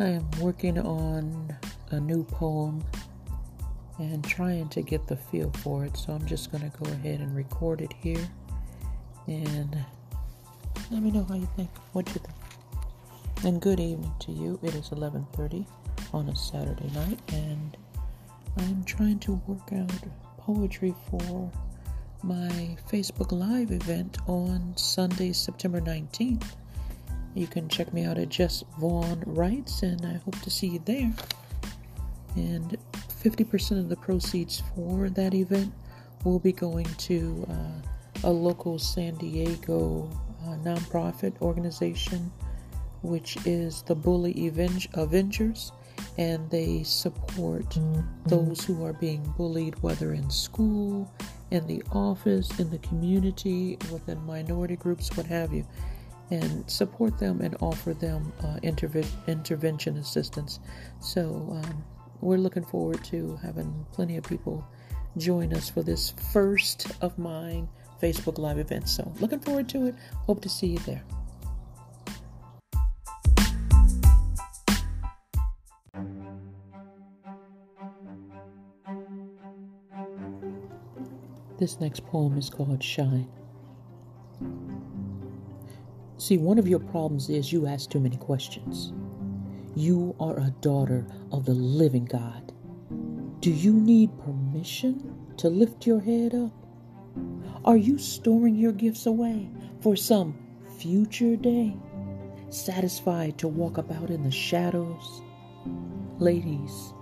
I am working on a new poem and trying to get the feel for it, so I'm just going to go ahead and record it here and let me know how you think. What you think? And good evening to you. It is 11:30 on a Saturday night and I'm trying to work out poetry for my Facebook Live event on Sunday, September 19th. You can check me out at Jess Vaughn Writes, and I hope to see you there. And 50% of the proceeds for that event will be going to uh, a local San Diego uh, nonprofit organization, which is the Bully Avengers and they support mm-hmm. those who are being bullied, whether in school, in the office, in the community, within minority groups, what have you, and support them and offer them uh, intervention assistance. So um, we're looking forward to having plenty of people join us for this first of mine Facebook Live event. So looking forward to it. Hope to see you there. This next poem is called Shine. See, one of your problems is you ask too many questions. You are a daughter of the living God. Do you need permission to lift your head up? Are you storing your gifts away for some future day? Satisfied to walk about in the shadows? Ladies,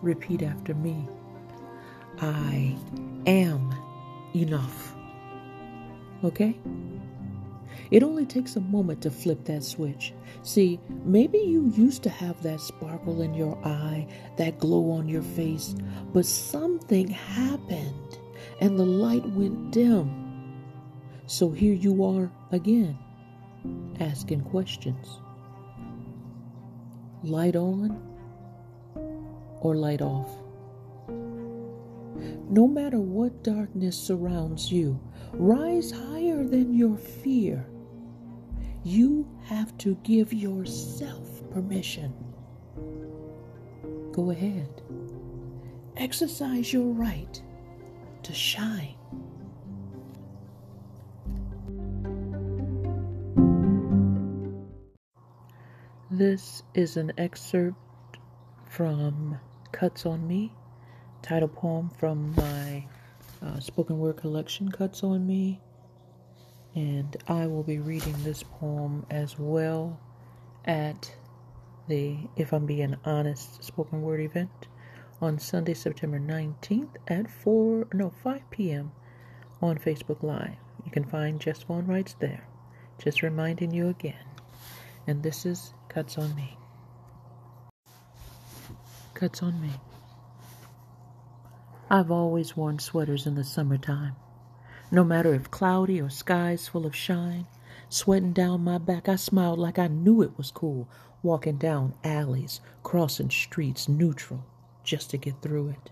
repeat after me I am enough. Okay? It only takes a moment to flip that switch. See, maybe you used to have that sparkle in your eye, that glow on your face, but something happened and the light went dim. So here you are again, asking questions. Light on or light off? No matter what darkness surrounds you, rise higher than your fear. You have to give yourself permission. Go ahead. Exercise your right to shine. This is an excerpt from Cuts on Me title poem from my uh, spoken word collection, Cuts on Me. And I will be reading this poem as well at the If I'm Being Honest spoken word event on Sunday, September 19th at 4, no, 5 p.m. on Facebook Live. You can find Jess Vaughn Writes there. Just reminding you again. And this is Cuts on Me. Cuts on Me. I've always worn sweaters in the summertime. No matter if cloudy or skies full of shine, sweating down my back, I smiled like I knew it was cool, walking down alleys, crossing streets neutral, just to get through it.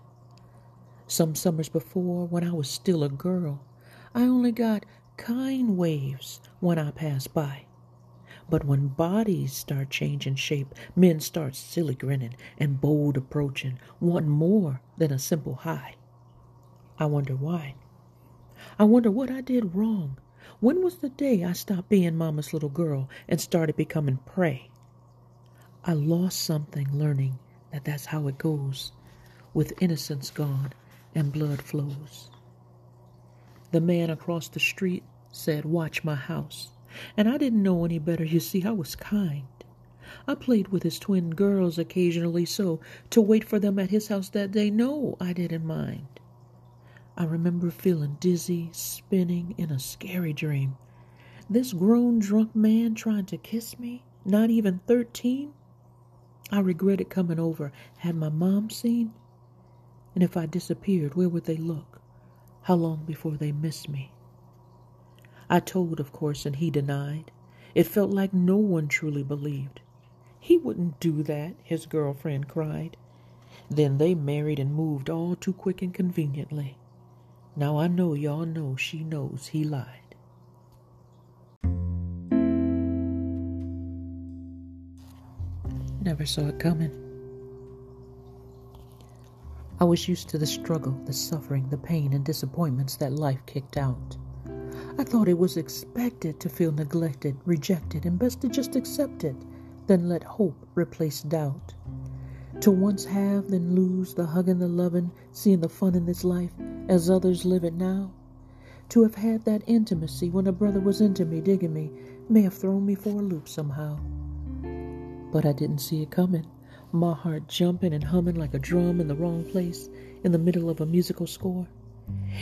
Some summers before, when I was still a girl, I only got kind waves when I passed by. But when bodies start changing shape, men start silly grinning and bold approaching, wanting more than a simple hi. I wonder why. I wonder what I did wrong. When was the day I stopped being mama's little girl and started becoming prey? I lost something learning that that's how it goes, with innocence gone and blood flows. The man across the street said, Watch my house. And I didn't know any better. You see, I was kind. I played with his twin girls occasionally, so to wait for them at his house that day, no, I didn't mind. I remember feeling dizzy, spinning in a scary dream. This grown drunk man trying to kiss me, not even 13? I regretted coming over. Had my mom seen? And if I disappeared, where would they look? How long before they missed me? I told, of course, and he denied. It felt like no one truly believed. He wouldn't do that, his girlfriend cried. Then they married and moved all too quick and conveniently. Now I know y'all know she knows he lied. never saw it coming. I was used to the struggle, the suffering, the pain, and disappointments that life kicked out. I thought it was expected to feel neglected, rejected, and best to just accept it, then let hope replace doubt. To once have, then lose the hugging, the loving, seeing the fun in this life as others live it now. To have had that intimacy when a brother was into me, digging me, may have thrown me for a loop somehow. But I didn't see it coming, my heart jumping and humming like a drum in the wrong place in the middle of a musical score.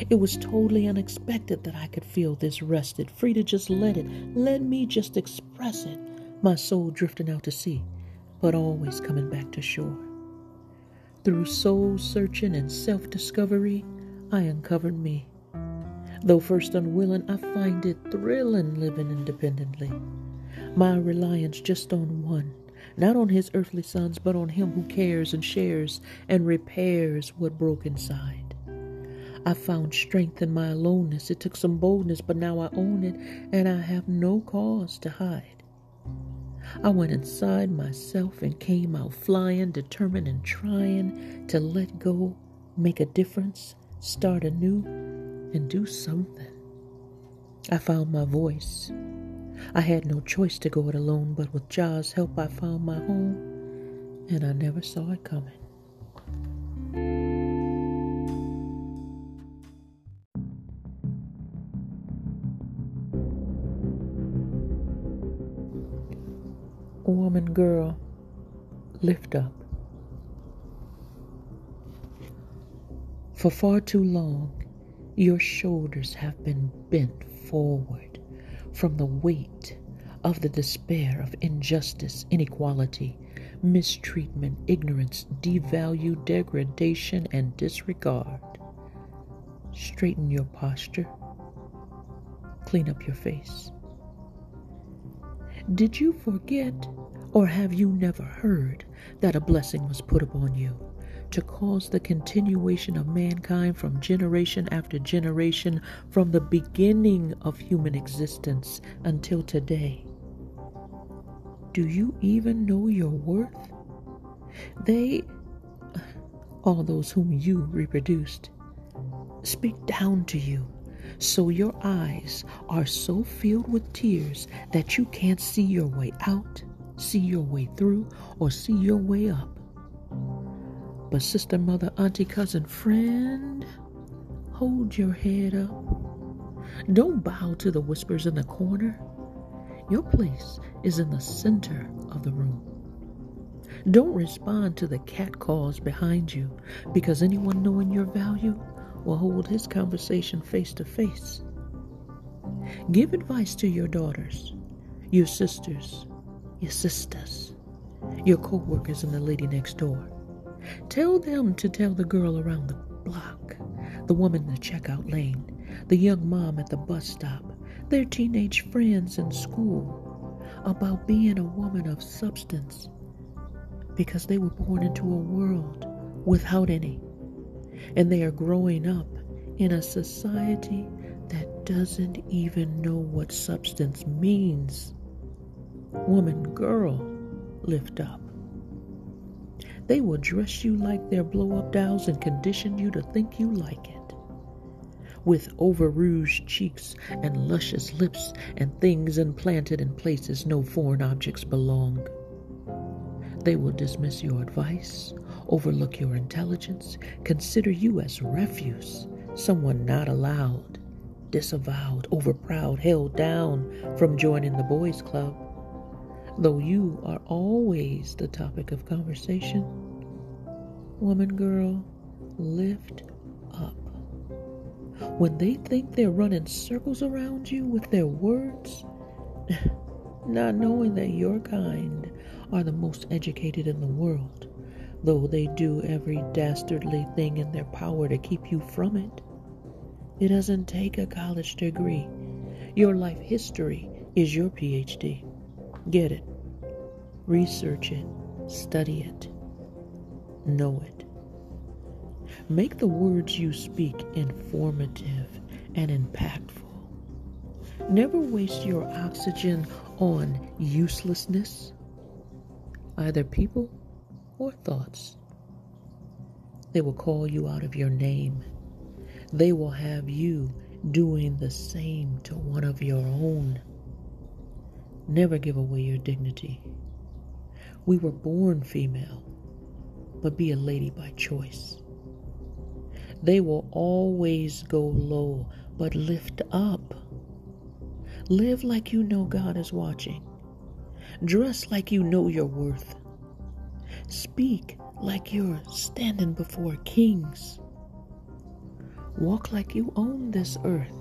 It was totally unexpected that I could feel this rested, free to just let it, let me just express it, my soul drifting out to sea, but always coming back to shore. Through soul searching and self discovery, I uncovered me. Though first unwilling, I find it thrilling living independently. My reliance just on one, not on his earthly sons, but on him who cares and shares and repairs what broke inside. I found strength in my aloneness. It took some boldness, but now I own it, and I have no cause to hide. I went inside myself and came out flying, determined and trying to let go, make a difference, start anew, and do something. I found my voice. I had no choice to go it alone, but with Jah's help, I found my home, and I never saw it coming. Woman, girl, lift up. For far too long, your shoulders have been bent forward from the weight of the despair of injustice, inequality, mistreatment, ignorance, devalue, degradation, and disregard. Straighten your posture. Clean up your face. Did you forget, or have you never heard, that a blessing was put upon you to cause the continuation of mankind from generation after generation, from the beginning of human existence until today? Do you even know your worth? They, all those whom you reproduced, speak down to you so your eyes are so filled with tears that you can't see your way out, see your way through, or see your way up. But, sister, mother, auntie, cousin, friend, hold your head up. Don't bow to the whispers in the corner. Your place is in the center of the room. Don't respond to the cat calls behind you because anyone knowing your value will hold his conversation face to face. Give advice to your daughters, your sisters, your sisters, your co workers, and the lady next door. Tell them to tell the girl around the block, the woman in the checkout lane, the young mom at the bus stop, their teenage friends in school about being a woman of substance because they were born into a world without any and they are growing up in a society that doesn't even know what substance means. Woman, girl, lift up. They will dress you like their blow up dolls and condition you to think you like it. With over rouged cheeks and luscious lips and things implanted in places no foreign objects belong. They will dismiss your advice, overlook your intelligence, consider you as refuse, someone not allowed, disavowed, overproud, held down from joining the boys' club. Though you are always the topic of conversation, woman, girl, lift up. When they think they're running circles around you with their words, not knowing that your kind are the most educated in the world, though they do every dastardly thing in their power to keep you from it. It doesn't take a college degree. Your life history is your PhD. Get it, research it, study it, know it. Make the words you speak informative and impactful. Never waste your oxygen on uselessness either people or thoughts. They will call you out of your name. They will have you doing the same to one of your own. Never give away your dignity. We were born female, but be a lady by choice. They will always go low, but lift up. Live like you know God is watching. Dress like you know your worth. Speak like you're standing before kings. Walk like you own this earth.